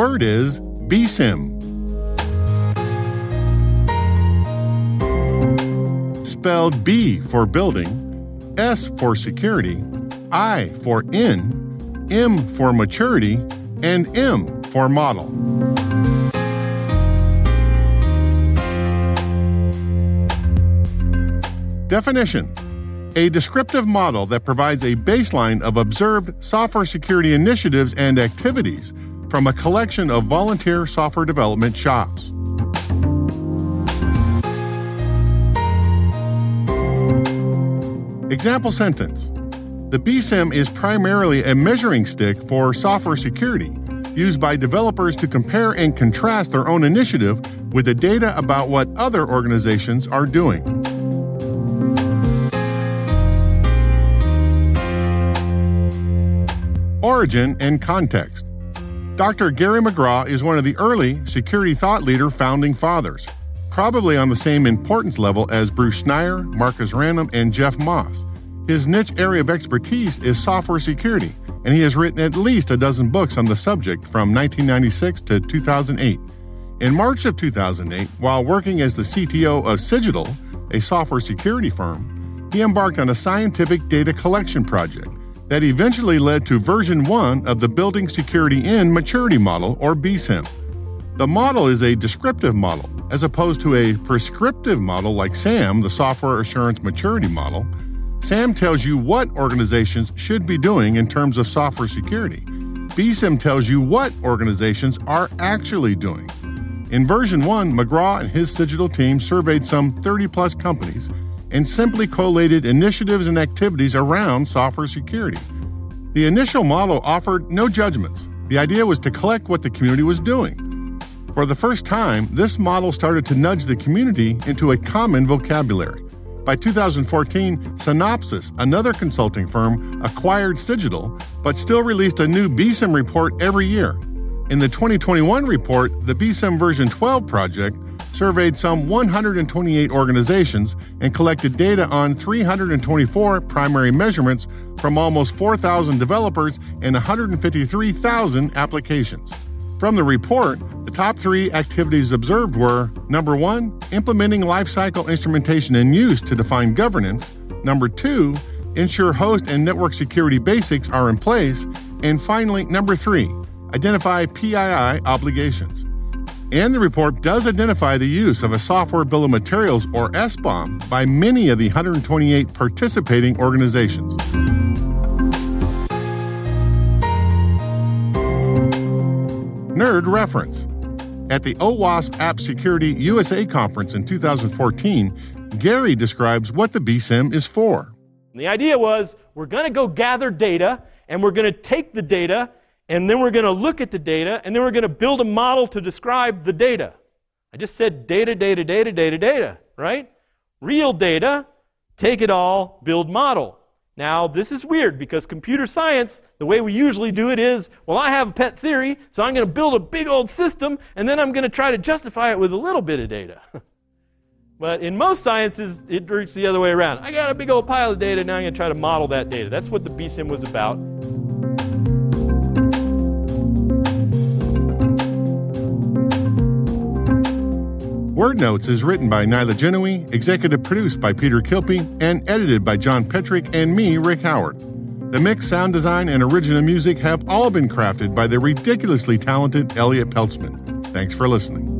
Word is BSIMM. Spelled B for building, S for security, I for in, M for maturity, and M for model. Definition A descriptive model that provides a baseline of observed software security initiatives and activities from a collection of volunteer software development shops. Example sentence The BSIMM is primarily a measuring stick for software security, used by developers to compare and contrast their own initiative with the data about what other organizations are doing. Origin and context. Dr. Gary McGraw is one of the early security thought leader founding fathers, probably on the same importance level as Bruce Schneier, Marcus Ranum, and Jeff Moss. His niche area of expertise is software security, and he has written at least a dozen books on the subject from 1996 to 2008. In March of 2008, while working as the CTO of Cigital, a software security firm, he embarked on a scientific data collection project that eventually led to version 1 of the Building Security In Maturity Model, or BSIMM. The model is a descriptive model, as opposed to a prescriptive model like SAMM, the Software Assurance Maturity Model. SAMM tells you what organizations should be doing in terms of software security. BSIMM tells you what organizations are actually doing. In version 1, McGraw and his Cigital team surveyed some 30 plus companies and simply collated initiatives and activities around software security. The initial model offered no judgments. The idea was to collect what the community was doing. For the first time, this model started to nudge the community into a common vocabulary. By 2014, Synopsys, another consulting firm, acquired Cigital, but still released a new BSIMM report every year. In the 2021 report, the BSIMM version 12 project surveyed some 128 organizations and collected data on 324 primary measurements from almost 4,000 developers and 153,000 applications. From the report, the top three activities observed were number one, implementing lifecycle instrumentation and use to define governance, number two, ensure host and network security basics are in place, and finally, number three, identify PII obligations. And the report does identify the use of a software bill of materials, or SBOM, by many of the 128 participating organizations. Nerd reference. At the OWASP App Security USA conference in 2014, Gary describes what the BSIMM is for. The idea was we're going to go gather data and we're going to take the data and then we're going to look at the data, and then we're going to build a model to describe the data. I just said data, data, data, data, data, right? Real data, take it all, build model. Now, this is weird because computer science, the way we usually do it is, well, I have a pet theory, so I'm going to build a big old system, and then I'm going to try to justify it with a little bit of data. but in most sciences, it works the other way around. I got a big old pile of data, now I'm going to try to model that data. That's what the BSIMM was about. Word Notes is written by Nyla Genoe, executive produced by Peter Kilpe, and edited by John Petrik and me, Rick Howard. The mix, sound design, and original music have all been crafted by the ridiculously talented Elliot Peltzman. Thanks for listening.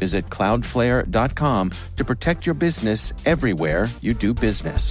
Visit cloudflare.com to protect your business everywhere you do business.